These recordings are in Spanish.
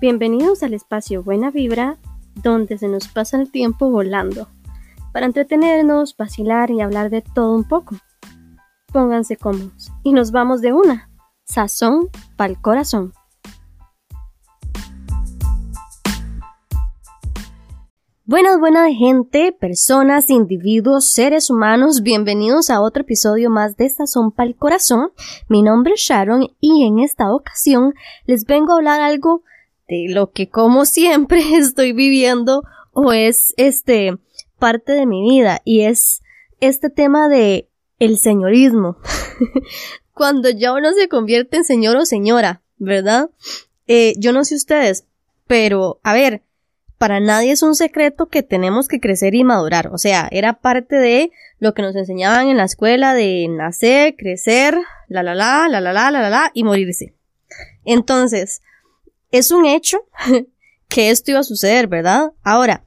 Bienvenidos al espacio Buena Vibra, donde se nos pasa el tiempo volando, para entretenernos, vacilar y hablar de todo un poco. Pónganse cómodos y nos vamos de una. Sazón pa'l corazón. Buenas, buenas gente, personas, individuos, seres humanos, bienvenidos a otro episodio más de Sazón pa'l corazón. Mi nombre es Sharon y en esta ocasión les vengo a hablar algo de lo que como siempre estoy viviendo o es este parte de mi vida y es este tema de el señorismo. Cuando ya uno se convierte en señor o señora, ¿verdad? Eh, yo no sé ustedes, pero a ver, para nadie es un secreto que tenemos que crecer y madurar. O sea, era parte de lo que nos enseñaban en la escuela de nacer, crecer, la la, la la la, la la la y morirse. Entonces, es un hecho que esto iba a suceder, ¿verdad? Ahora,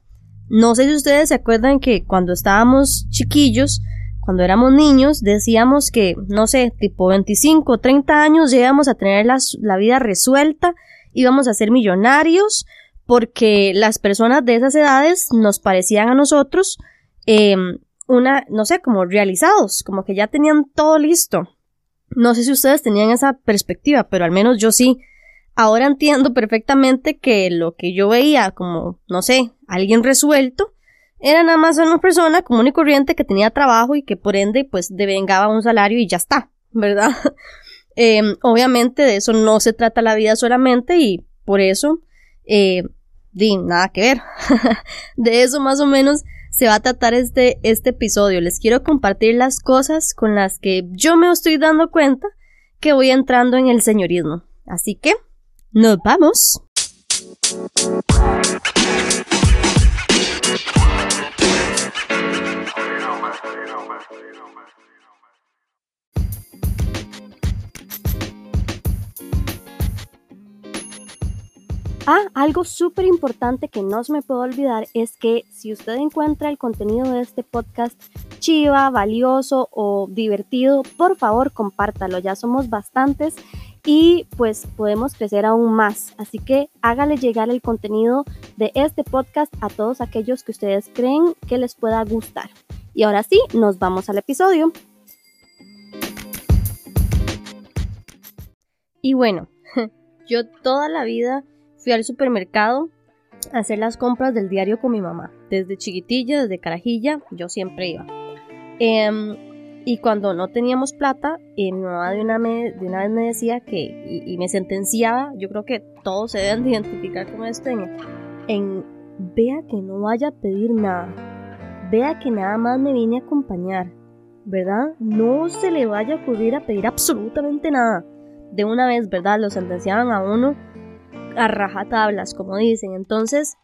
no sé si ustedes se acuerdan que cuando estábamos chiquillos, cuando éramos niños, decíamos que, no sé, tipo 25 o 30 años llegamos a tener la, vida resuelta, íbamos a ser millonarios, porque las personas de esas edades nos parecían a nosotros em, una, no sé, como realizados, como que ya tenían todo listo. No sé si ustedes tenían esa perspectiva, pero al menos yo sí. Ahora entiendo perfectamente que lo que yo veía como, no sé, alguien resuelto, era nada más una persona común y corriente que tenía trabajo y que por ende pues devengaba un salario y ya está, ¿verdad? Em, obviamente de eso no se trata la vida solamente y por eso, eh, nada que ver. de eso más o menos se va a tratar este, este episodio. Les quiero compartir las cosas con las que yo me estoy dando cuenta que voy entrando en el señorismo. Así que, nos vamos. Ah, algo súper importante que no se me puede olvidar es que si usted encuentra el contenido de este podcast chiva, valioso o divertido, por favor compártalo. Ya somos bastantes y pues podemos crecer aún más. Así que hágale llegar el contenido de este podcast a todos aquellos que ustedes creen que les pueda gustar. Y ahora sí, nos vamos al episodio. Y bueno, yo toda la vida fui al supermercado a hacer las compras del diario con mi mamá. Desde chiquitilla, desde carajilla, yo siempre iba. Em, y cuando no teníamos plata, eh, mi mamá de una, de una vez me decía que, y, me sentenciaba, yo creo que todos se deben identificar con esto, en, vea que no vaya a pedir nada, vea que nada más me vine a acompañar, ¿verdad? No se le vaya a ocurrir a pedir absolutamente nada. De una vez, ¿verdad? Lo sentenciaban a uno a rajatablas, como dicen. Entonces,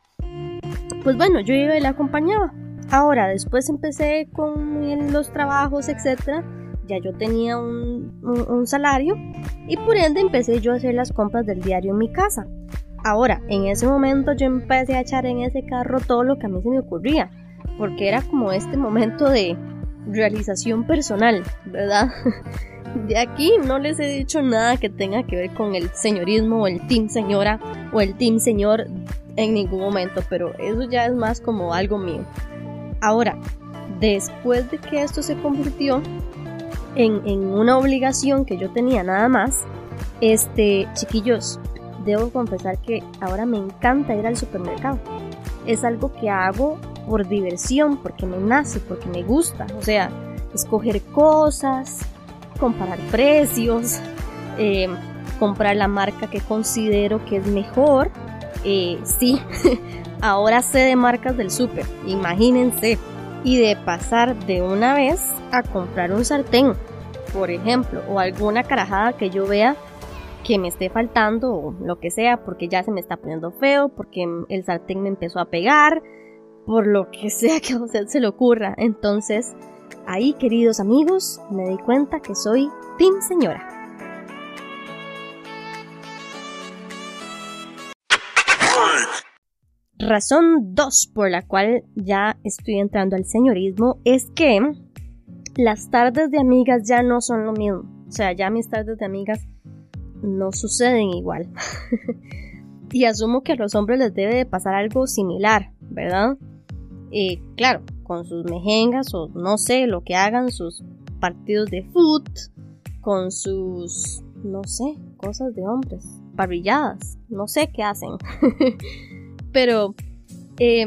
pues bueno, yo iba y la acompañaba. Ahora, después empecé con los trabajos, etcétera. Ya yo tenía un, un, salario y por ende empecé yo a hacer las compras del diario en mi casa. Ahora, en ese momento yo empecé a echar en ese carro todo lo que a mí se me ocurría, porque era como este momento de realización personal, ¿verdad? De aquí no les he dicho nada que tenga que ver con el señorismo o el team señora o el team señor en ningún momento, pero eso ya es más como algo mío. Ahora, después de que esto se convirtió en, en una obligación que yo tenía nada más, este, chiquillos, debo confesar que ahora me encanta ir al supermercado. Es algo que hago por diversión, porque me nace, porque me gusta. O sea, escoger cosas, comparar precios, eh, comprar la marca que considero que es mejor. Eh, sí, ahora sé de marcas del súper, imagínense. Y de pasar de una vez a comprar un sartén, por ejemplo, o alguna carajada que yo vea que me esté faltando o lo que sea, porque ya se me está poniendo feo, porque el sartén me empezó a pegar, por lo que sea que a usted se le ocurra. Entonces, Ahí, queridos amigos, me di cuenta que soy Team Señora. Razón 2 por la cual ya estoy entrando al señorismo es que las tardes de amigas ya no son lo mismo. O sea, ya mis tardes de amigas no suceden igual. y asumo que a los hombres les debe de pasar algo similar, ¿verdad? Eh, claro, con sus mejengas o no sé, lo que hagan, sus partidos de foot, con sus, no sé, cosas de hombres, parrilladas, no sé qué hacen. Pero, eh,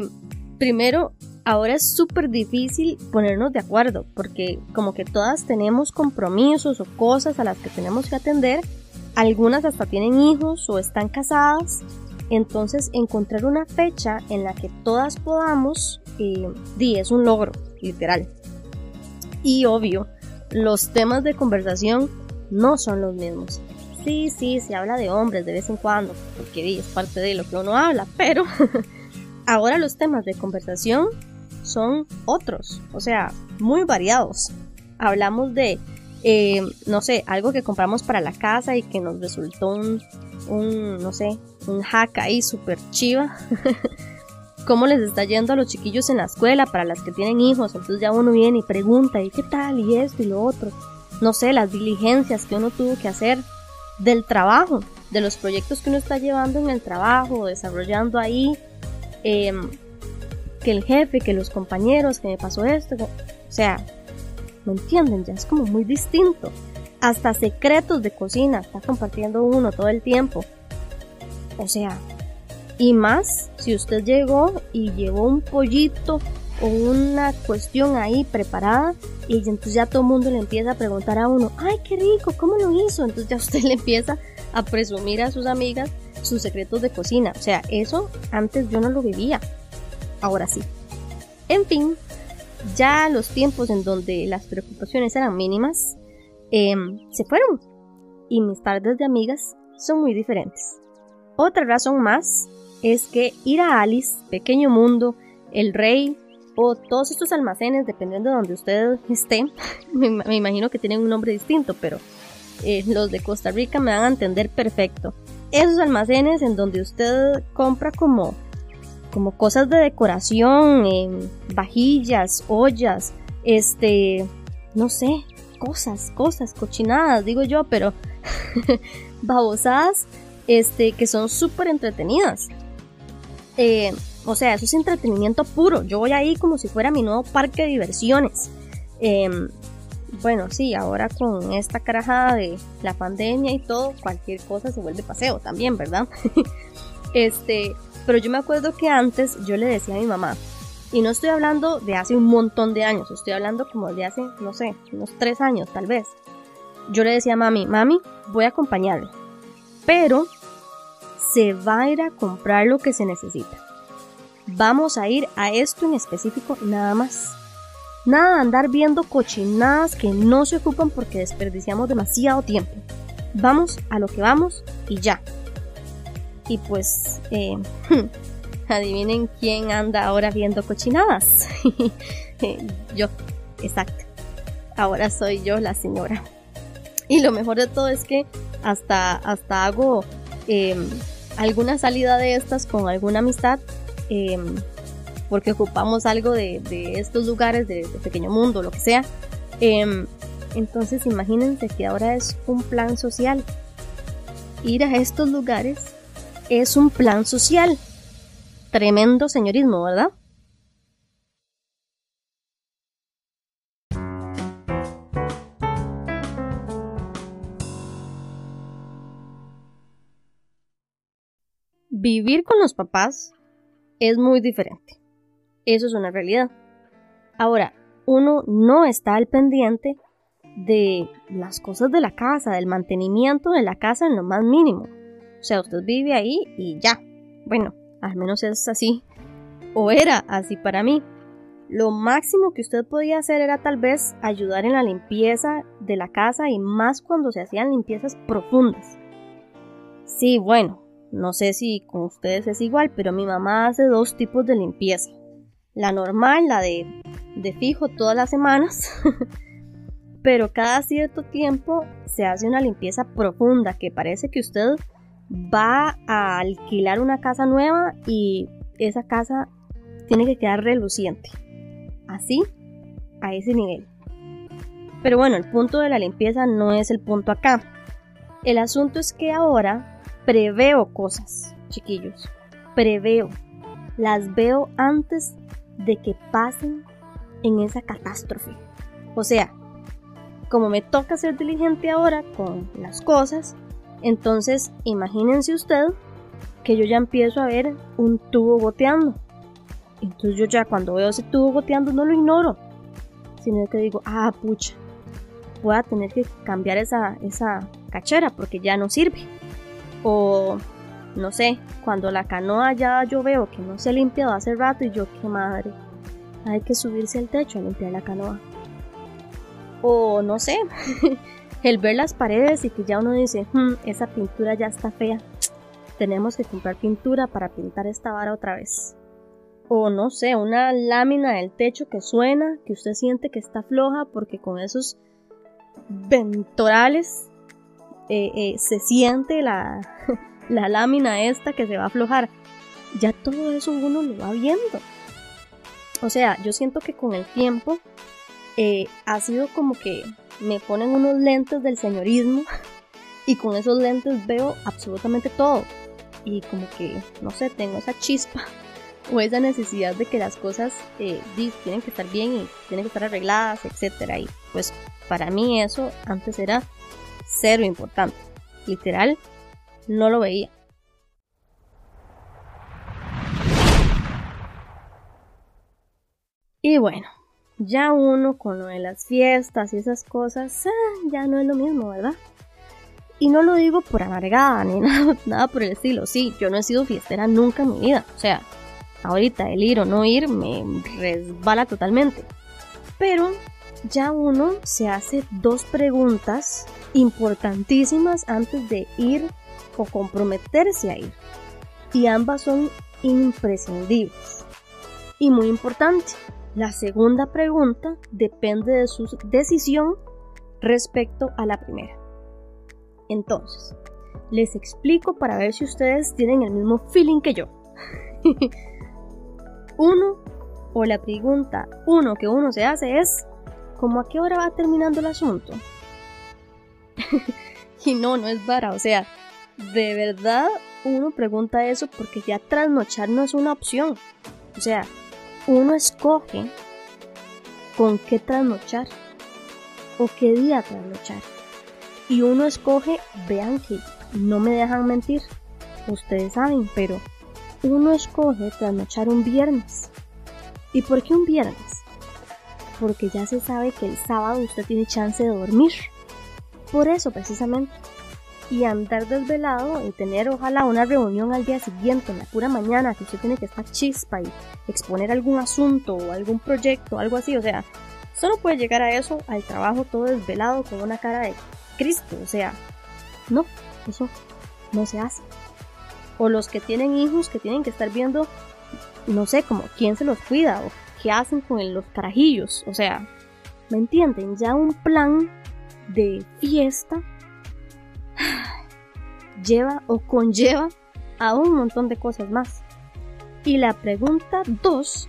primero, ahora es súper difícil ponernos de acuerdo, porque como que todas tenemos compromisos o cosas a las que tenemos que atender, algunas hasta tienen hijos o están casadas, entonces encontrar una fecha en la que todas podamos, eh, es un logro, literal. Y obvio, los temas de conversación no son los mismos. Sí, sí, se habla de hombres de vez en cuando, porque es parte de lo que uno habla, pero ahora los temas de conversación son otros, o sea, muy variados. Hablamos de, eh, no sé, algo que compramos para la casa y que nos resultó un, un no sé, un hack ahí súper chiva. cómo les está yendo a los chiquillos en la escuela para las que tienen hijos. Entonces ya uno viene y pregunta, ¿y qué tal? Y esto y lo otro. No sé, las diligencias que uno tuvo que hacer del trabajo, de los proyectos que uno está llevando en el trabajo, desarrollando ahí. Eh, que el jefe, que los compañeros, que me pasó esto. O sea, ¿me entienden? Ya es como muy distinto. Hasta secretos de cocina está compartiendo uno todo el tiempo. O sea, y más si usted llegó y llevó un pollito una cuestión ahí preparada y entonces ya todo el mundo le empieza a preguntar a uno, ay, qué rico, ¿cómo lo hizo? Entonces ya usted le empieza a presumir a sus amigas sus secretos de cocina. O sea, eso antes yo no lo vivía ahora sí. En fin, ya los tiempos en donde las preocupaciones eran mínimas em, se fueron y mis tardes de amigas son muy diferentes. Otra razón más es que ir a Alice, Pequeño Mundo, El Rey o todos estos almacenes, dependiendo de donde usted esté, me, imagino que tienen un nombre distinto, pero eh, los de Costa Rica me van a entender perfecto. Esos almacenes en donde usted compra como como cosas de decoración, eh, vajillas, ollas, este, no sé, cosas, cosas, cochinadas, digo yo, pero babosadas, este, que son súper entretenidas. Eh, o sea, eso es entretenimiento puro. Yo voy ahí como si fuera mi nuevo parque de diversiones. Em, bueno, sí, ahora con esta carajada de la pandemia y todo, cualquier cosa se vuelve paseo también, ¿verdad? este, pero yo me acuerdo que antes yo le decía a mi mamá, y no estoy hablando de hace un montón de años, estoy hablando como de hace, no sé, unos tres años tal vez. Yo le decía a mami, mami, voy a acompañarle, pero se va a ir a comprar lo que se necesita. Vamos a ir a esto en específico nada más. Nada de andar viendo cochinadas que no se ocupan porque desperdiciamos demasiado tiempo. Vamos a lo que vamos y ya. Y pues, eh, adivinen quién anda ahora viendo cochinadas. yo, exacto. Ahora soy yo la señora. Y lo mejor de todo es que hasta, hasta hago em, alguna salida de estas con alguna amistad. Em, porque ocupamos algo de, estos lugares, de, pequeño mundo, lo que sea. Em, entonces imagínense que ahora es un plan social. Ir a estos lugares es un plan social. Tremendo señorismo, ¿verdad? Vivir con los papás es muy diferente. Eso es una realidad. Ahora, uno no está al pendiente de las cosas de la casa, del mantenimiento de la casa en lo más mínimo. O sea, usted vive ahí y ya. Bueno, al menos es así. O era así para mí. Lo máximo que usted podía hacer era tal vez ayudar en la limpieza de la casa y más cuando se hacían limpiezas profundas. Sí, bueno, no sé si con ustedes es igual, pero mi mamá hace dos tipos de limpieza. La normal, la de, de fijo todas las semanas. pero cada cierto tiempo se hace una limpieza profunda que parece que usted va a alquilar una casa nueva y esa casa tiene que quedar reluciente. Así, a ese nivel. Pero bueno, el punto de la limpieza no es el punto acá. El asunto es que ahora preveo cosas. chiquillos. Preveo. Las veo antes de que pasen en esa catástrofe. O sea, como me toca ser diligente ahora con las cosas, entonces imagínense usted que yo ya empiezo a ver un tubo goteando. Entonces yo ya cuando veo ese tubo goteando no lo ignoro, sino que digo, ah, pucha, voy a tener que cambiar esa, esa cachera porque ya no sirve. O, no sé, cuando la canoa ya yo veo que no se ha limpiado hace rato y yo, qué madre, hay que subirse al techo a limpiar la canoa. O, no sé, el ver las paredes y que ya uno dice, hmm, esa pintura ya está fea. Tenemos que comprar pintura para pintar esta vara otra vez. O no sé, una lámina del techo que suena, que usted siente que está floja porque con esos ventorales eh, eh, se siente la, la lámina esta que se va a aflojar. Ya todo eso uno lo va viendo. O sea, yo siento que con el tiempo eh, ha sido como que me ponen unos lentes del señorismo y con esos lentes veo absolutamente todo. Y como que, no sé, tengo esa chispa o esa necesidad de que las cosas eh, tienen que estar bien y tienen que estar arregladas, etc. Y pues para mí eso antes era cero importante. Literal, no lo veía. Y bueno, ya uno con lo de las fiestas y esas cosas, ah, ya no es lo mismo, ¿verdad? Y no lo digo por amargada ni nada, nada por el estilo. Sí, yo no he sido fiestera nunca en mi vida. O sea, ahorita el ir o no ir me resbala totalmente. Pero ya uno se hace dos preguntas importantísimas antes de ir o comprometerse a ir. Y ambas son imprescindibles. Y muy importante, la segunda pregunta depende de su decisión respecto a la primera. Entonces, les explico para ver si ustedes tienen el mismo feeling que yo. uno, o la pregunta uno que uno se hace es, ¿cómo a qué hora va terminando el asunto? y no, no es vara, o sea, de verdad uno pregunta eso porque ya trasnochar no es una opción. O sea, uno escoge con qué trasnochar o qué día trasnochar. Y uno escoge, vean que no me dejan mentir, ustedes saben, pero uno escoge trasnochar un viernes. ¿Y por qué un viernes? Porque ya se sabe que el sábado usted tiene chance de dormir. Por eso precisamente. Y andar desvelado y tener ojalá una reunión al día siguiente, en la pura mañana, que usted tiene que estar chispa y exponer algún asunto o algún proyecto, algo así. O sea, solo puede llegar a eso, al trabajo todo desvelado con una cara de Cristo. O sea, no, eso no se hace o los que tienen hijos que tienen que estar viendo, no sé, como quién se los cuida o qué hacen con los carajillos. O sea, ¿me entienden? Ya un plan de fiesta lleva o conlleva a un montón de cosas más. Y la pregunta 2,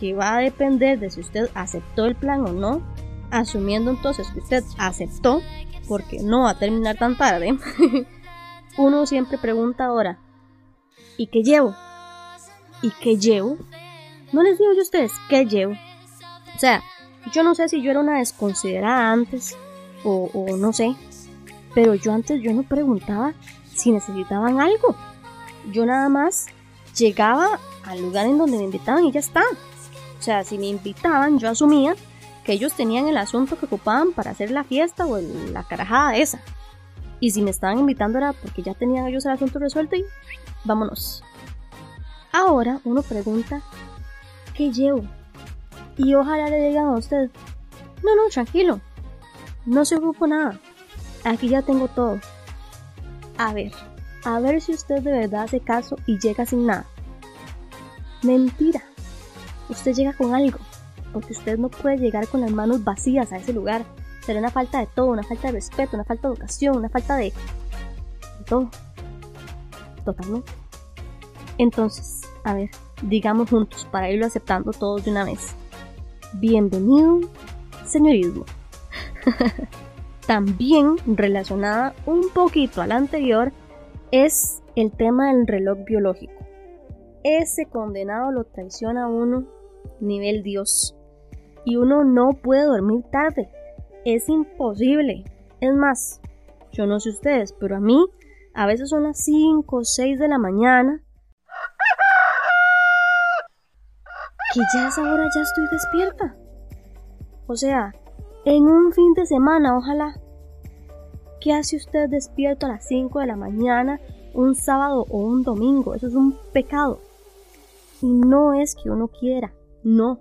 que va a depender de si usted aceptó el plan o no, asumiendo entonces que usted aceptó, porque no va a terminar tan tarde, uno siempre pregunta ahora, ¿y qué llevo? ¿Y qué llevo? No les digo yo a ustedes, ¿qué llevo? O sea, yo no sé si yo era una desconsiderada antes o, no sé, pero yo antes yo no preguntaba si necesitaban algo. Yo nada más llegaba al lugar en donde me invitaban y ya está. O sea, si me invitaban, yo asumía que ellos tenían el asunto que ocupaban para hacer la fiesta o la carajada esa. Y si me estaban invitando era porque ya tenían ellos el asunto resuelto y vámonos. Ahora uno pregunta, ¿qué llevo? Y ojalá le digan a usted, no, no, tranquilo, no se ocupo nada, aquí ya tengo todo. A ver, a ver si usted de verdad hace caso y llega sin nada. Mentira, usted llega con algo, porque usted no puede llegar con las manos vacías a ese lugar Sería una falta de todo, una falta de respeto, una falta de educación, una falta de, de todo. Totalmente. Entonces, a ver, digamos juntos para irlo aceptando todos de una vez. Bienvenido, señorismo. También relacionada un poquito a la anterior es el tema del reloj biológico. Ese condenado lo traiciona a uno nivel Dios. Y uno no puede dormir tarde. Es imposible. Es más, yo no sé ustedes, pero a mí a veces son las 5 o 6 de la mañana. Que ya a esa hora ya estoy despierta. O sea, en un fin de semana, ojalá. ¿Qué hace usted despierto a las 5 de la mañana un sábado o un domingo? Eso es un pecado. Y no es que uno quiera, no.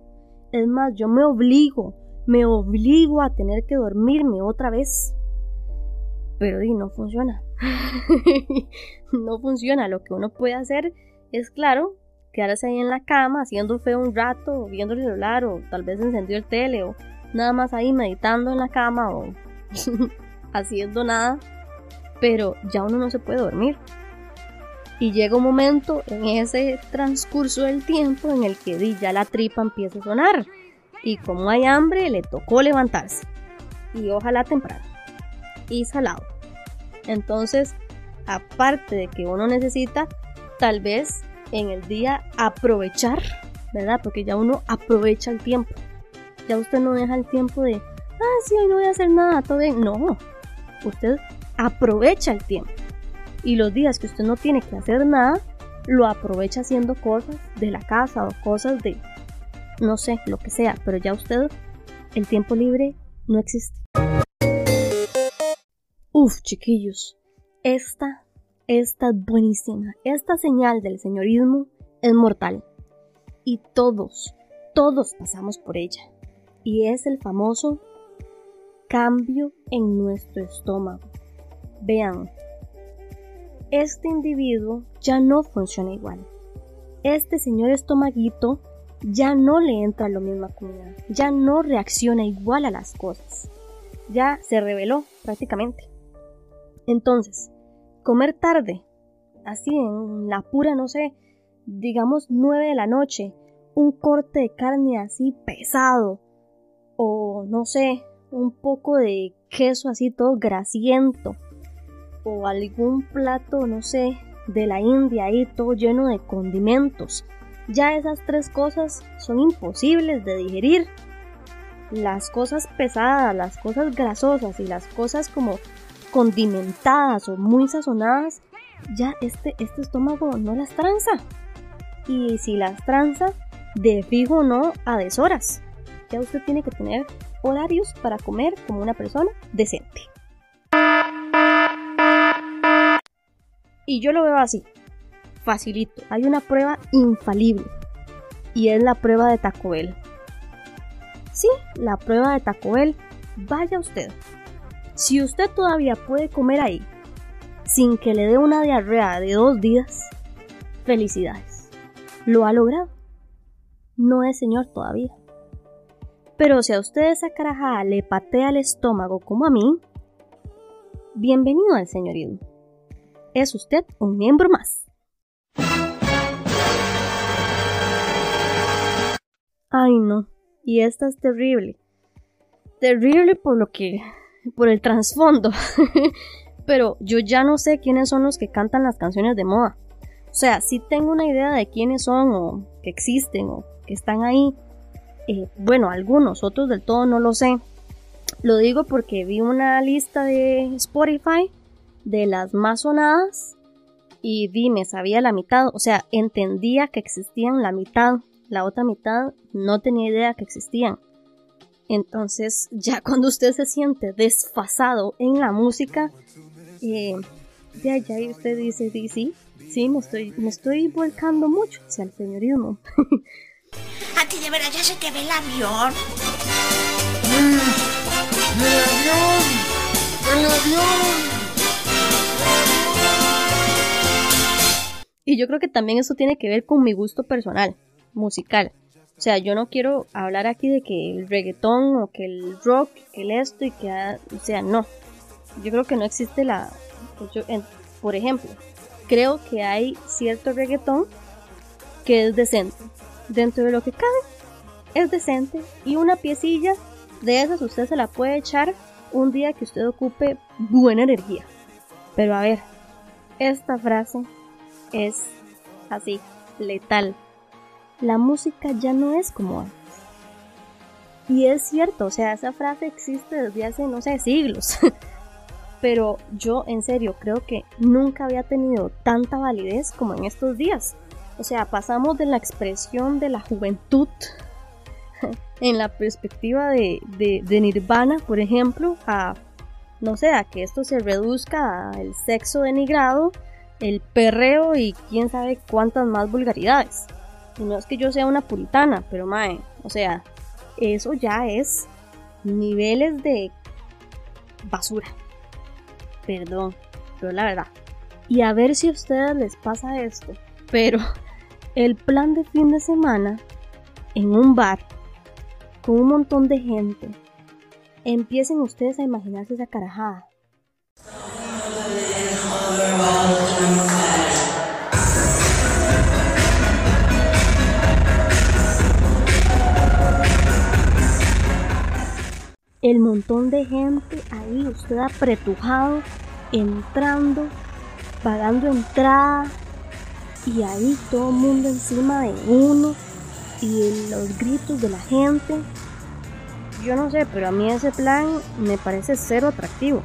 Es más, yo me obligo, me obligo a tener que dormirme otra vez. Pero di, no funciona. no funciona. Lo que uno puede hacer es, claro, quedarse ahí en la cama haciendo feo un rato, viendo el celular o tal vez encendió el tele o nada más ahí meditando en la cama o haciendo nada. Pero ya uno no se puede dormir. Y llega un momento en ese transcurso del tiempo en el que ya la tripa empieza a sonar. Y como hay hambre, le tocó levantarse. Y ojalá temprano. Y salado. Entonces, aparte de que uno necesita tal vez en el día aprovechar, ¿verdad? Porque ya uno aprovecha el tiempo. Ya usted no deja el tiempo de, ah, sí, hoy no voy a hacer nada, todo bien. No, usted aprovecha el tiempo. Y los días que usted no tiene que hacer nada, lo aprovecha haciendo cosas de la casa o cosas de, no sé, lo que sea. Pero ya usted, el tiempo libre no existe. Uf, chiquillos, esta, esta es buenísima. Esta señal del señorismo es mortal. Y todos, todos pasamos por ella. Y es el famoso cambio en nuestro estómago. Vean, este individuo ya no funciona igual. Este señor estomaguito ya no le entra lo misma comida, ya no reacciona igual a las cosas. Ya se reveló prácticamente. Entonces, comer tarde, así en la pura, no sé, digamos 9 de la noche, un corte de carne así pesado, o no sé, un poco de queso así todo grasiento, o algún plato, no sé, de la India ahí todo lleno de condimentos. Ya esas tres cosas son imposibles de digerir. Las cosas pesadas, las cosas grasosas y las cosas como condimentadas o muy sazonadas, ya este, este estómago no las tranza. Y si las tranza, de fijo no a deshoras. Ya usted tiene que tener horarios para comer como una persona decente. Y yo lo veo así, facilito. Hay una prueba infalible y es la prueba de Taco Bell. Sí, la prueba de Taco Bell. Vaya usted. Si usted todavía puede comer ahí sin que le dé una diarrea de dos días, felicidades. Lo ha logrado. No es señor todavía. Pero si a usted esa carajada le patea el estómago como a mí, bienvenido al señorismo es usted un miembro más. Ay no, y esta es terrible. Terrible por lo que... por el trasfondo. Pero yo ya no sé quiénes son los que cantan las canciones de moda. O sea, sí tengo una idea de quiénes son o que existen o que están ahí. Eh, bueno, algunos, otros del todo no lo sé. Lo digo porque vi una lista de Spotify de las más sonadas y dime, sabía la mitad, o sea, entendía que existían la mitad, la otra mitad no tenía idea que existían. Entonces, ya cuando usted se siente desfasado en la música, eh, ya, ya usted dice, sí, sí, me estoy, me estoy volcando mucho hacia el señorismo. A ti de verdad ya se te ve el avión. ¡El avión! ¡El avión! Y yo creo que también eso tiene que ver con mi gusto personal, musical. Sea, yo no quiero hablar aquí de que el reggaetón o que el rock, que el esto y que... O sea, no. Yo creo que no existe la... Pues por ejemplo, creo que hay cierto reggaetón que es decente. Dentro de lo que cabe, es decente. Y una piecilla de esas usted se la puede echar un día que usted ocupe buena energía. Pero a ver, esta frase es así, letal. La música ya no es como antes. Y es cierto, o sea, esa frase existe desde hace, no sé, siglos. Pero yo en serio creo que nunca había tenido tanta validez como en estos días. O sea, pasamos de la expresión de la juventud en la perspectiva de, de, Nirvana, por ejemplo, a, no sé, a que esto se reduzca al sexo denigrado, el perreo y quién sabe cuántas más vulgaridades. Y no es que yo sea una puritana, pero mae, o sea, eso ya es niveles de basura. Perdón, pero la verdad. Y a ver si a ustedes les pasa esto. Pero el plan de fin de semana en un bar con un montón de gente. Empiecen ustedes a imaginarse esa carajada. El montón de gente ahí, usted apretujado, entrando, pagando entrada, y ahí todo el mundo encima de uno, y los gritos de la gente. Yo no sé, pero a mí ese plan me parece cero atractivo.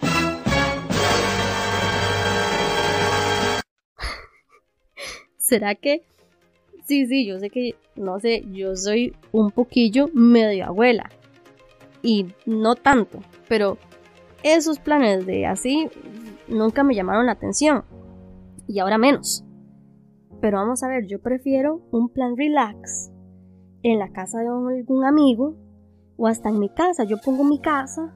¿Será que? Sí, sí, yo sé que, no sé, yo soy un poquillo medio abuela. Y no tanto, pero esos planes de así nunca me llamaron la atención. Y ahora menos. Pero vamos a ver, yo prefiero un plan relax en la casa de algún amigo o hasta en mi casa. Yo pongo mi casa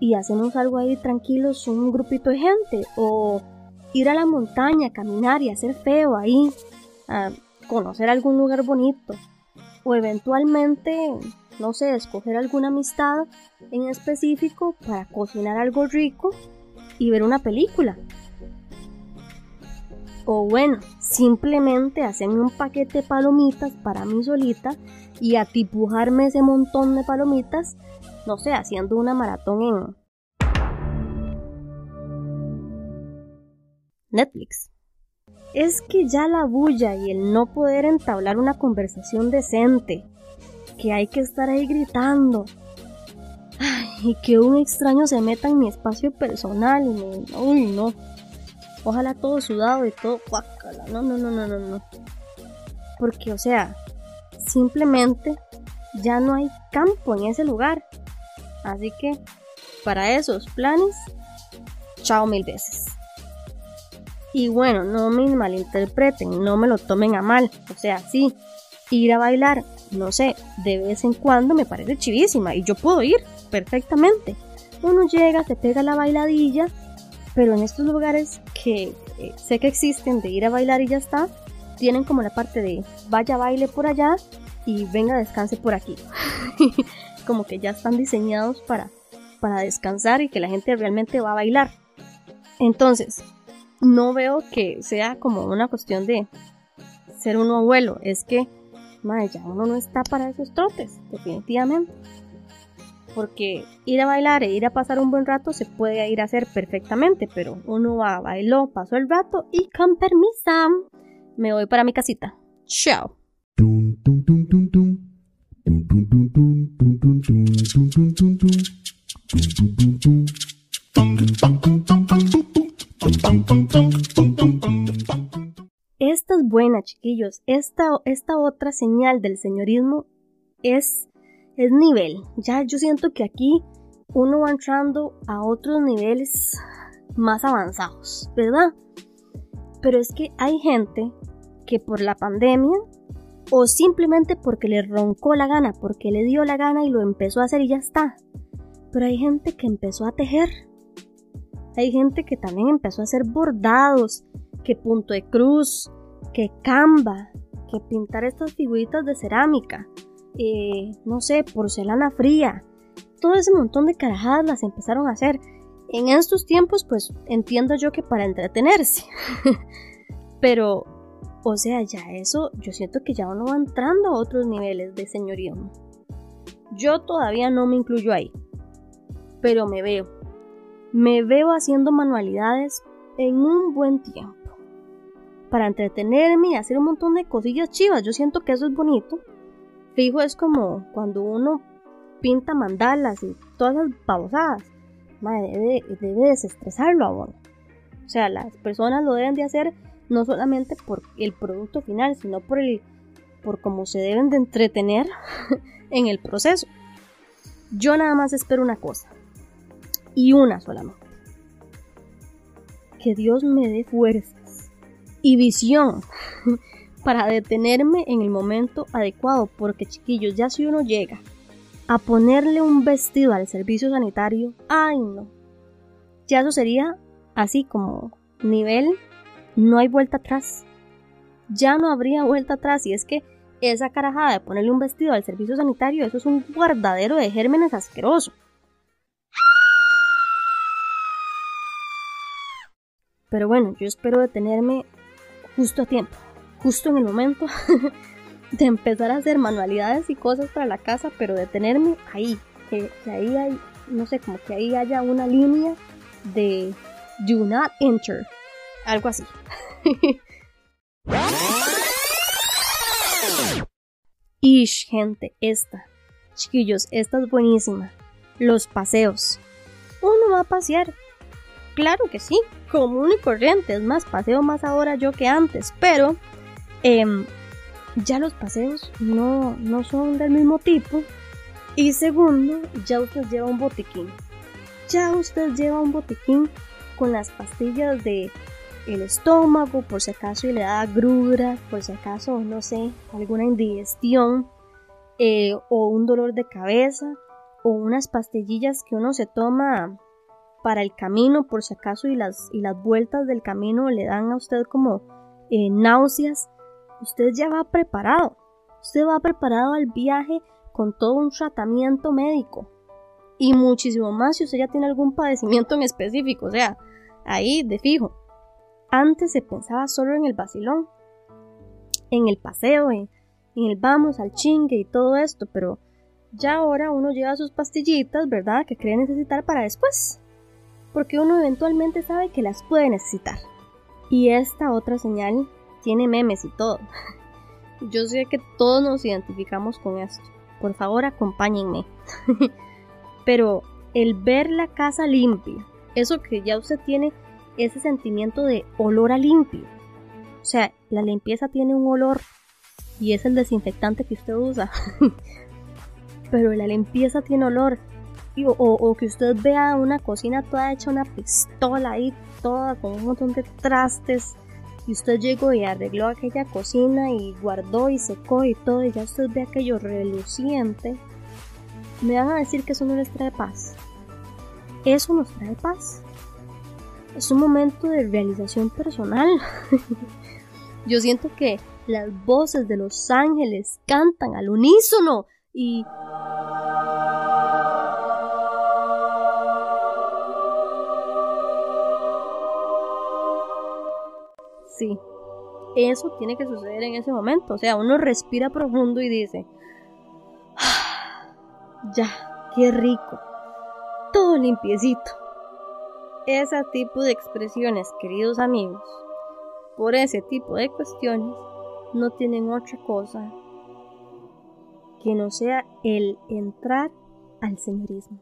y hacemos algo ahí tranquilos, un grupito de gente. O ir a la montaña, caminar y hacer feo ahí, conocer algún lugar bonito. O eventualmente, no sé, escoger alguna amistad en específico para cocinar algo rico y ver una película. O bueno, simplemente hacerme un paquete de palomitas para mí solita y atipujarme ese montón de palomitas, no sé, haciendo una maratón en Netflix. Es que ya la bulla y el no poder entablar una conversación decente, que hay que estar ahí gritando, y que un extraño se meta en mi espacio personal y me... Uy, no. Ojalá todo sudado y todo No, no, no, no, no, no. Porque, o sea, simplemente ya no hay campo en ese lugar. Así que, para esos planes, chao mil veces. Y bueno, no me malinterpreten, no me lo tomen a mal. O sea, sí, ir a bailar, no sé, de vez en cuando me parece chivísima y yo puedo ir perfectamente. Uno llega, se pega la bailadilla pero en estos lugares que eh, sé que existen de ir a bailar y ya está, tienen como la parte de vaya baile por allá y venga descanse por aquí. como que ya están diseñados para, para descansar y que la gente realmente va a bailar. Entonces, no veo que sea como una cuestión de ser un abuelo, es que madre, ya uno no está para esos trotes, definitivamente porque ir a bailar e ir a pasar un buen rato se puede ir a hacer perfectamente, pero uno va, bailó, pasó el rato y con permisa me voy para mi casita. Chao. Esta es buena, chiquillos. Esta, esta otra señal del señorismo es es nivel. Ya yo siento que aquí uno va entrando a otros niveles más avanzados, ¿verdad? Pero es que hay gente que por la pandemia o simplemente porque le roncó la gana, porque le dio la gana y lo empezó a hacer y ya está. Pero hay gente que empezó a tejer. Hay gente que también empezó a hacer bordados, que punto de cruz, que camba, que pintar estas figuritas de cerámica. Eh, no sé, porcelana fría. Todo ese montón de carajadas las empezaron a hacer. En estos tiempos, pues entiendo yo que para entretenerse. Pero, o sea, ya eso, yo siento que ya uno va entrando a otros niveles de señorío. Yo todavía no me incluyo ahí. Pero me veo. Me veo haciendo manualidades en un buen tiempo. Para entretenerme y hacer un montón de cosillas chivas. Yo siento que eso es bonito. Fijo, es como cuando uno pinta mandalas y todas esas babosadas. debe, desestresarlo a uno. O sea, las personas lo deben de hacer no solamente por el producto final, sino por el por cómo se deben de entretener en el proceso. Yo nada más espero una cosa, y una solamente. Que Dios me dé fuerzas y visión para detenerme en el momento adecuado, porque chiquillos, ya si uno llega a ponerle un vestido al servicio sanitario, ay no, ya eso sería así como nivel, no hay vuelta atrás. Ya no habría vuelta atrás y es que esa carajada de ponerle un vestido al servicio sanitario, eso es un guardadero de gérmenes asqueroso. Pero bueno, yo espero detenerme justo a tiempo, justo en el momento de empezar a hacer manualidades y cosas para la casa, pero detenerme ahí, que, ahí hay, no sé, como que ahí haya una línea de do not enter, algo así. Ish, gente, esta. Chiquillos, esta es buenísima. Los paseos. Uno va a pasear. Claro que sí, común y corriente. Es más, paseo más ahora yo que antes. Pero em, ya los paseos no, no son del mismo tipo. Y segundo, ya usted lleva un botiquín. Ya usted lleva un botiquín con las pastillas de el estómago, por si acaso y le da grura, por si acaso, no sé, alguna indigestión eh, o un dolor de cabeza o unas pastillillas que uno se toma para el camino, por si acaso y las, y las vueltas del camino le dan a usted como eh, náuseas, usted ya va preparado, usted va preparado al viaje con todo un tratamiento médico y muchísimo más si usted ya tiene algún padecimiento en específico, o sea, ahí de fijo. Antes se pensaba solo en el vacilón, en el paseo, en, el vamos al chingue y todo esto, pero ya ahora uno lleva sus pastillitas, ¿verdad? Que cree necesitar para después, porque uno eventualmente sabe que las puede necesitar. Y esta otra señal tiene memes y todo. Yo sé que todos nos identificamos con esto. Por favor, acompáñenme. Pero el ver la casa limpia, eso que ya usted tiene ese sentimiento de olor a limpio. O sea, la limpieza tiene un olor y es el desinfectante que usted usa. Pero la limpieza tiene olor. O, o, que usted vea una cocina toda hecha una pistola ahí, toda con un montón de trastes. Y usted llegó y arregló aquella cocina y guardó y secó y todo. Y ya usted ve aquello reluciente. Me van a decir que eso no les trae paz. Eso nos trae paz es un momento de realización personal. Yo siento que las voces de los ángeles cantan al unísono y... Sí, eso tiene que suceder en ese momento. O sea, uno respira profundo y dice, ah, ya, qué rico, todo limpiecito ese tipo de expresiones, queridos amigos, por ese tipo de cuestiones, no tienen otra cosa que no sea el entrar al señorismo.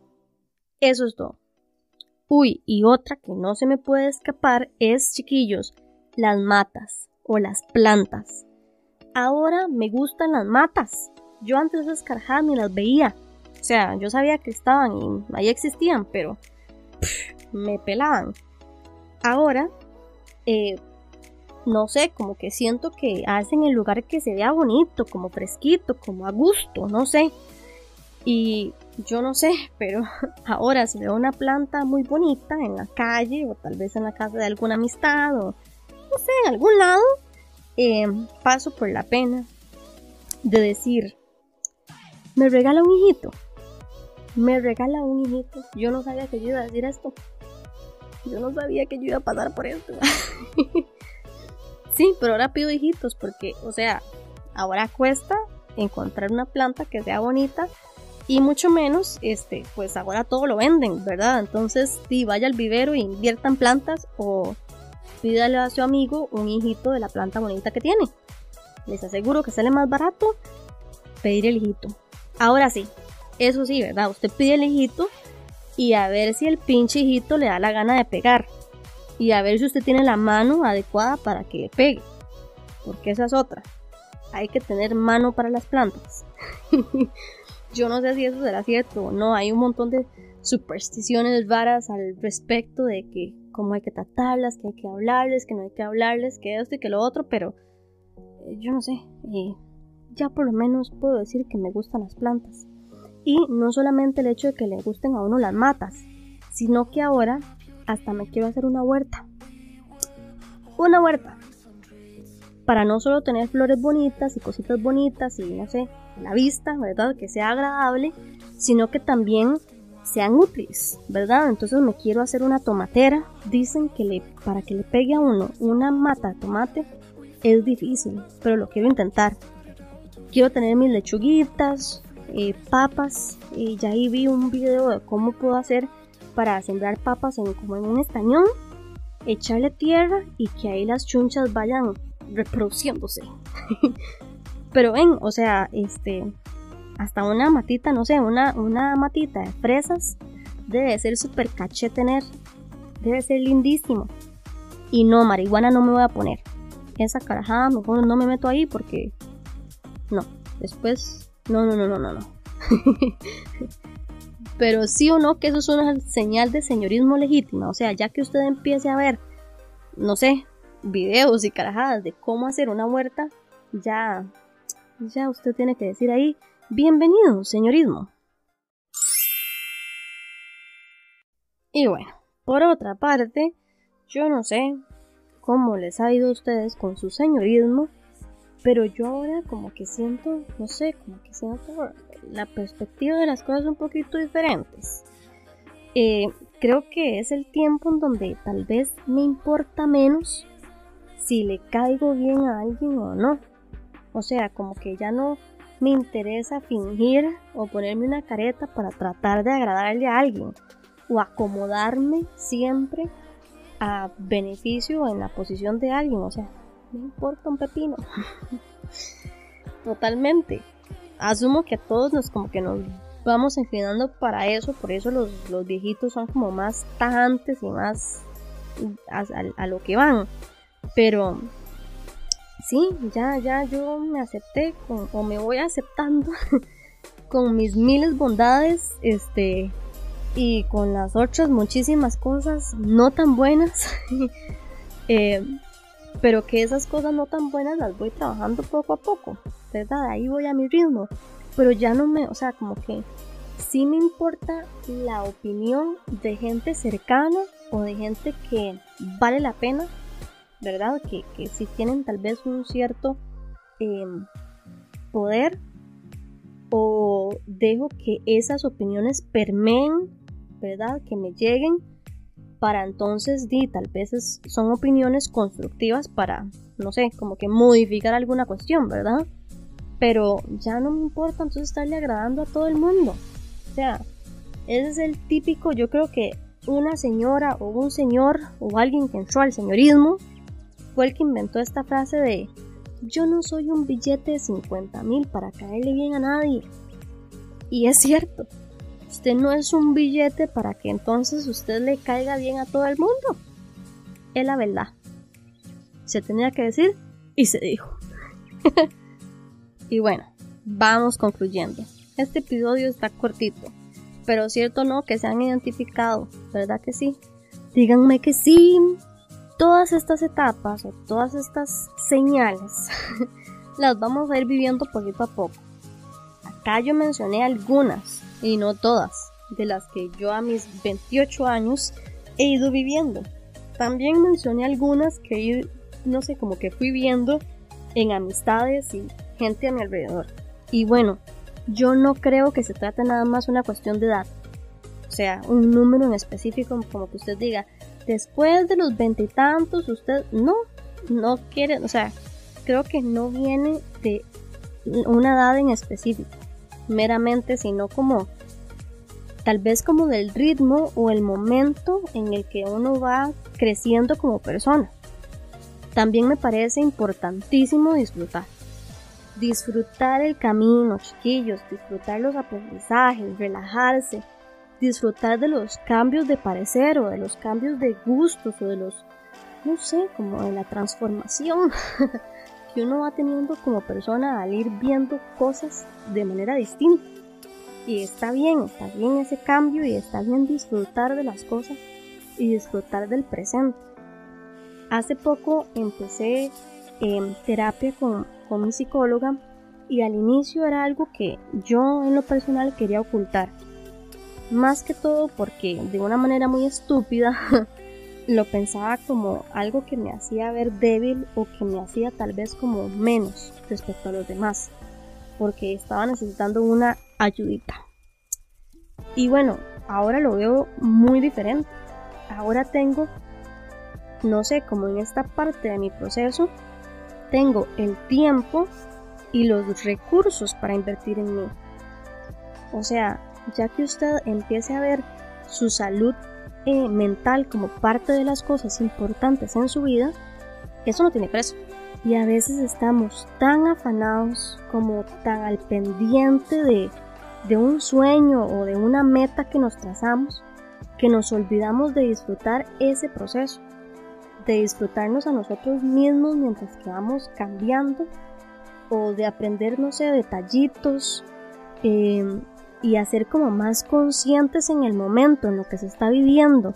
Eso es todo. Uy, y otra que no se me puede escapar es, chiquillos, las matas o las plantas. Ahora me gustan las matas. Yo antes esas carajadas ni las veía. O sea, yo sabía que estaban y ahí existían, pero me pelaban. Ahora, eh, no sé, como que siento que hacen el lugar que se vea bonito, como fresquito, como a gusto, no sé. Y yo no sé, pero ahora si veo una planta muy bonita en la calle o tal vez en la casa de alguna amistad o en algún lado, eh, paso por la pena de decir, me regala un hijito, me regala un hijito. Yo no sabía que yo iba a decir esto. Yo no sabía que yo iba a pasar por esto. sí, pero ahora pido hijitos porque, o sea, ahora cuesta encontrar una planta que sea bonita y mucho menos, este, pues ahora todo lo venden, ¿verdad? Entonces, sí, vaya al vivero e inviertan plantas o, pídale a su amigo un hijito de la planta bonita que tiene. Les aseguro que sale más barato pedir el hijito. Ahora sí, eso sí, ¿verdad? Usted pide el hijito y a ver si el pinche hijito le da la gana de pegar. Y a ver si usted tiene la mano adecuada para que le pegue. Porque esa es otra. Hay que tener mano para las plantas. Yo no sé si eso será cierto o no. Hay un montón de supersticiones raras al respecto de que cómo hay que tratarlas, que hay que hablarles, que no hay que hablarles, que esto y que lo otro, pero eh, yo no sé. Eh, ya por lo menos puedo decir que me gustan las plantas. Y no solamente el hecho de que le gusten a uno las matas, sino que ahora hasta me quiero hacer una huerta. Una huerta. Para no solo tener flores bonitas y cositas bonitas y no sé, la vista, ¿verdad? Que sea agradable, sino que también sean útiles, ¿verdad? Entonces me quiero hacer una tomatera. Dicen que para que le pegue a uno una mata de tomate es difícil, pero lo quiero intentar. Quiero tener mis lechuguitas, eh, papas. Ya ahí vi un video de cómo puedo hacer para sembrar papas en, como en un estañón, echarle tierra y que ahí las chunchas vayan reproduciéndose. Pero ven, o sea, este, hasta una matita, no sé, una, una matita de fresas debe ser súper caché tener, debe ser lindísimo. Y no, marihuana no me voy a poner. Esa carajada mejor no me meto ahí porque no, después no, no, no, no, no, no. Pero sí o no que eso es una señal de señorismo legítima. O sea, ya que usted empiece a ver, no sé, videos y carajadas de cómo hacer una huerta, ya, ya usted tiene que decir ahí, bienvenido, señorismo. Y bueno, por otra parte, yo no sé cómo les ha ido a ustedes con su señorismo, pero yo ahora como que siento, no sé, como que siento la perspectiva de las cosas un poquito diferentes. Eh, creo que es el tiempo en donde tal vez me importa menos si le caigo bien a alguien o no. O sea, como que ya no me interesa fingir o ponerme una careta para tratar de agradarle a alguien o acomodarme siempre a beneficio en la posición de alguien. O sea, me importa un pepino. Totalmente. Asumo que a todos nos como que nos vamos inclinando para eso, por eso los, viejitos son como más tajantes y más a, lo que van. Pero sí, ya, ya yo me acepté o me voy aceptando con mis miles bondades, este, y con las otras muchísimas cosas no tan buenas. eh, pero que esas cosas no tan buenas las voy trabajando poco a poco, ¿verdad? Ahí voy a mi ritmo, pero ya no me, o sea, como que sí me importa la opinión de gente cercana o de gente que vale la pena, ¿verdad? Que, que sí tienen tal vez un cierto em, poder o dejo que esas opiniones permeen, ¿verdad? Que me lleguen para entonces di tal vez son opiniones constructivas para no sé como que modificar alguna cuestión verdad pero ya no me importa entonces estarle agradando a todo el mundo o sea ese es el típico yo creo que una señora o un señor o alguien que entró al señorismo fue el que inventó esta frase de yo no soy un billete de 50 mil para caerle bien a nadie y es cierto Usted no es un billete para que entonces usted le caiga bien a todo el mundo. Es la verdad. Se tenía que decir y se dijo. y bueno, vamos concluyendo. Este episodio está cortito, pero cierto no que se han identificado, ¿verdad que sí? Díganme que sí. Todas estas etapas o todas estas señales las vamos a ir viviendo poquito a poco. Acá yo mencioné algunas, y no todas, de las que yo a mis 28 años he ido viviendo. También mencioné algunas que no sé, como que fui viendo en amistades y gente a mi alrededor. Y bueno, yo no creo que se trate nada más una cuestión de edad. O sea, un número en específico, como que usted diga, después de los veintitantos, usted no, no quiere, o sea, creo que no viene de una edad en específico meramente, sino como tal vez como del ritmo o el momento en el que uno va creciendo como persona. También me parece importantísimo disfrutar. Disfrutar el camino, chiquillos, disfrutar los aprendizajes, relajarse, disfrutar de los cambios de parecer o de los cambios de gustos o de los, no sé, como de la transformación que uno va teniendo como persona al ir viendo cosas de manera distinta. Y está bien, está bien ese cambio y está bien disfrutar de las cosas y disfrutar del presente. Hace poco empecé en terapia con, con mi psicóloga y al inicio era algo que yo en lo personal quería ocultar más que todo porque de una manera muy estúpida lo pensaba como algo que me hacía ver débil o que me hacía tal vez como menos respecto a los demás, porque estaba necesitando una ayudita. Y bueno, ahora lo veo muy diferente. Ahora tengo, no sé, como en esta parte de mi proceso, tengo el tiempo y los recursos para invertir en mí. O sea, ya que usted empiece a ver su salud eh, mental como parte de las cosas importantes en su vida, eso no tiene precio. Y a veces estamos tan afanados como tan al pendiente de, de un sueño o de una meta que nos trazamos que nos olvidamos de disfrutar ese proceso, de disfrutarnos a nosotros mismos mientras que vamos cambiando o de aprender, no sé, detallitos, eh, y hacer como más conscientes en el momento, en lo que se está viviendo,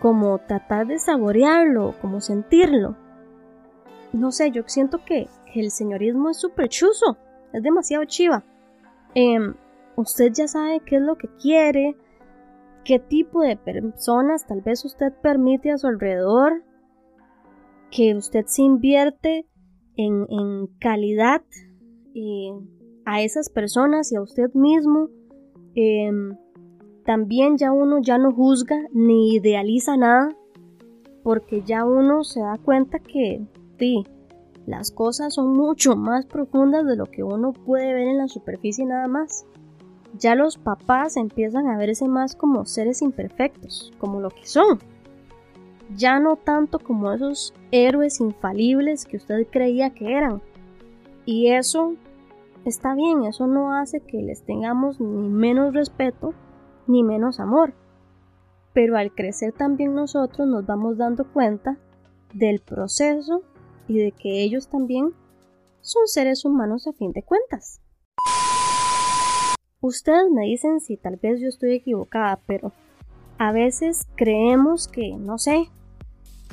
como tratar de saborearlo, como sentirlo. No sé, yo siento que, el señorismo es súper chuzo, es demasiado chiva. Em, usted ya sabe qué es lo que quiere, qué tipo de personas tal vez usted permite a su alrededor, que usted se invierte en, calidad eh, a esas personas y a usted mismo Em, también ya uno ya no juzga ni idealiza nada porque ya uno se da cuenta que sí, las cosas son mucho más profundas de lo que uno puede ver en la superficie nada más. Ya los papás empiezan a verse más como seres imperfectos, como lo que son. Ya no tanto como esos héroes infalibles que usted creía que eran. Y eso está bien, eso no hace que les tengamos ni menos respeto ni menos amor. Pero al crecer también nosotros nos vamos dando cuenta del proceso y de que ellos también son seres humanos a fin de cuentas. Ustedes me dicen si tal vez yo estoy equivocada, pero a veces creemos que, no sé,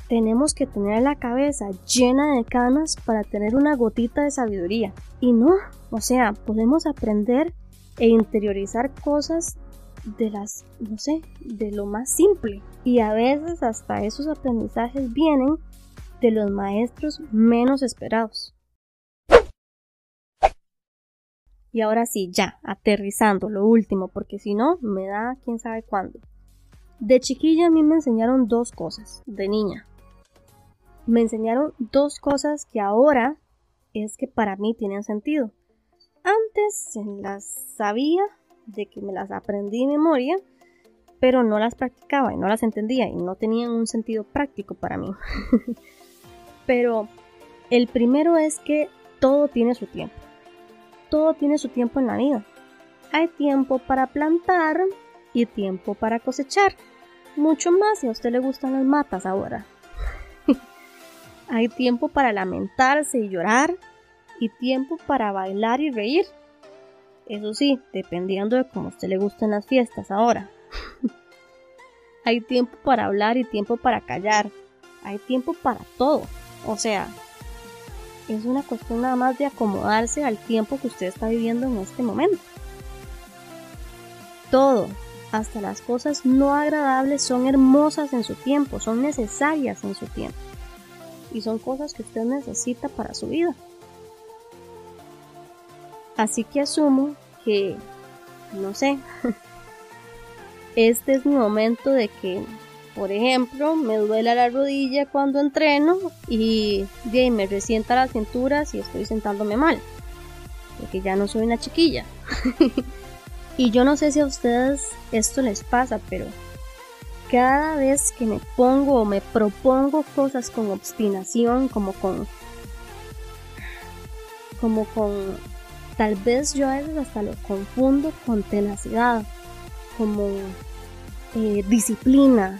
tenemos que tener la cabeza llena de canas para tener una gotita de sabiduría. Y no, o sea, podemos aprender e interiorizar cosas de las, no sé, de lo más simple. Y a veces hasta esos aprendizajes vienen de los maestros menos esperados. Y ahora sí, ya, aterrizando, lo último, porque si no, me da quién sabe cuándo. De chiquilla a mí me enseñaron dos cosas, de niña me enseñaron dos cosas que ahora es que para mí tienen sentido. Antes las sabía de que me las aprendí de memoria, pero no las practicaba y no las entendía y no tenían un sentido práctico para mí. pero el primero es que todo tiene su tiempo. Todo tiene su tiempo en la vida. Hay tiempo para plantar y tiempo para cosechar. Mucho más si a usted le gustan las matas ahora. Hay tiempo para lamentarse y llorar y tiempo para bailar y reír. Eso sí, dependiendo de cómo a usted le gusten las fiestas ahora. Hay tiempo para hablar y tiempo para callar. Hay tiempo para todo. O sea, es una cuestión nada más de acomodarse al tiempo que usted está viviendo en este momento. Todo, hasta las cosas no agradables, son hermosas en su tiempo, son necesarias en su tiempo y son cosas que usted necesita para su vida. Así que asumo que, no sé, este es mi momento de que, por ejemplo, me duele la rodilla cuando entreno y de me resienta la cintura si estoy sentándome mal, porque ya no soy una chiquilla. Y yo no sé si a ustedes esto les pasa, pero cada vez que me pongo o me propongo cosas con obstinación, como con como con tal vez yo a veces hasta lo confundo con tenacidad, como eh, disciplina,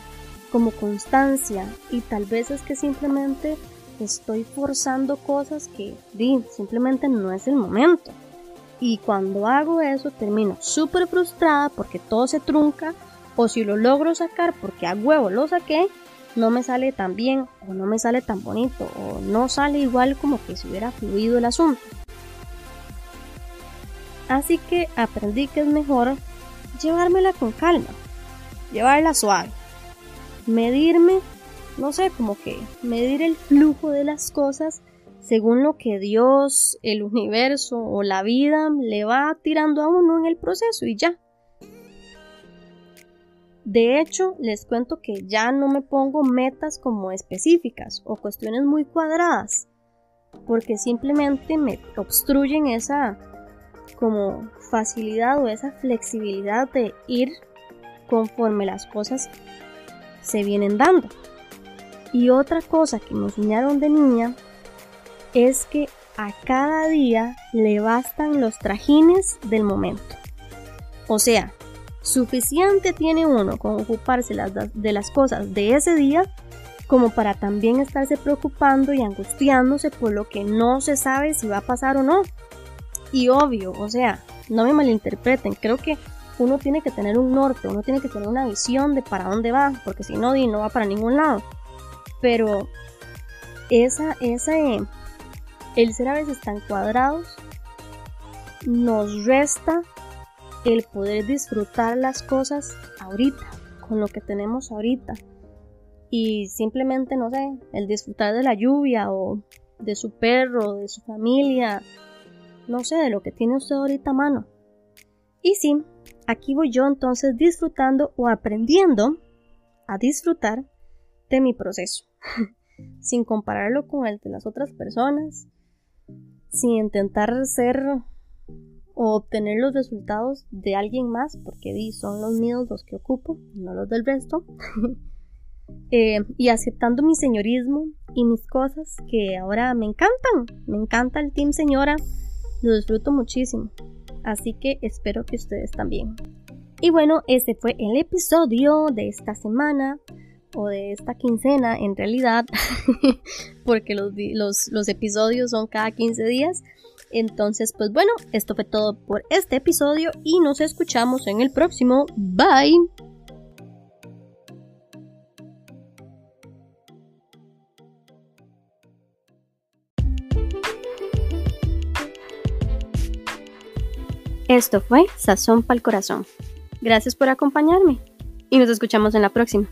como constancia y tal vez es que simplemente estoy forzando cosas que di, simplemente no es el momento. Y cuando hago eso termino súper frustrada porque todo se trunca o si lo logro sacar porque a huevo lo saqué, no me sale tan bien o no me sale tan bonito o no sale igual como que si hubiera fluido el asunto. Así que aprendí que es mejor llevármela con calma, llevarla suave, medirme, no sé, como que medir el flujo de las cosas según lo que Dios, el universo o la vida le va tirando a uno en el proceso y ya. De hecho, les cuento que ya no me pongo metas como específicas o cuestiones muy cuadradas, porque simplemente me obstruyen esa como facilidad o esa flexibilidad de ir conforme las cosas se vienen dando. Y otra cosa que me enseñaron de niña es que a cada día le bastan los trajines del momento. O sea, suficiente tiene uno con ocuparse de las cosas de ese día como para también estarse preocupando y angustiándose por lo que no se sabe si va a pasar o no. Y obvio, o sea, no me malinterpreten, creo que uno tiene que tener un norte, uno tiene que tener una visión de para dónde va, porque si no, no va para ningún lado. Pero esa, esa, el ser a veces tan cuadrados nos resta el poder disfrutar las cosas ahorita, con lo que tenemos ahorita. Y simplemente, no sé, el disfrutar de la lluvia o de su perro, de su familia, no sé, de lo que tiene usted ahorita a mano. Y sí, aquí voy yo entonces disfrutando o aprendiendo a disfrutar de mi proceso, sin compararlo con el de las otras personas, sin intentar ser o obtener los resultados de alguien más, porque son los míos los que ocupo, no los del resto. Eh, y aceptando mi señorismo y mis cosas que ahora me encantan. Me encanta el team señora, lo disfruto muchísimo. Así que espero que ustedes también. Y bueno, este fue el episodio de esta semana o de esta quincena en realidad, porque los, los, episodios son cada 15 días. Entonces, pues bueno, esto fue todo por este episodio y nos escuchamos en el próximo. Bye. Esto fue Sazón para el Corazón. Gracias por acompañarme y nos escuchamos en la próxima.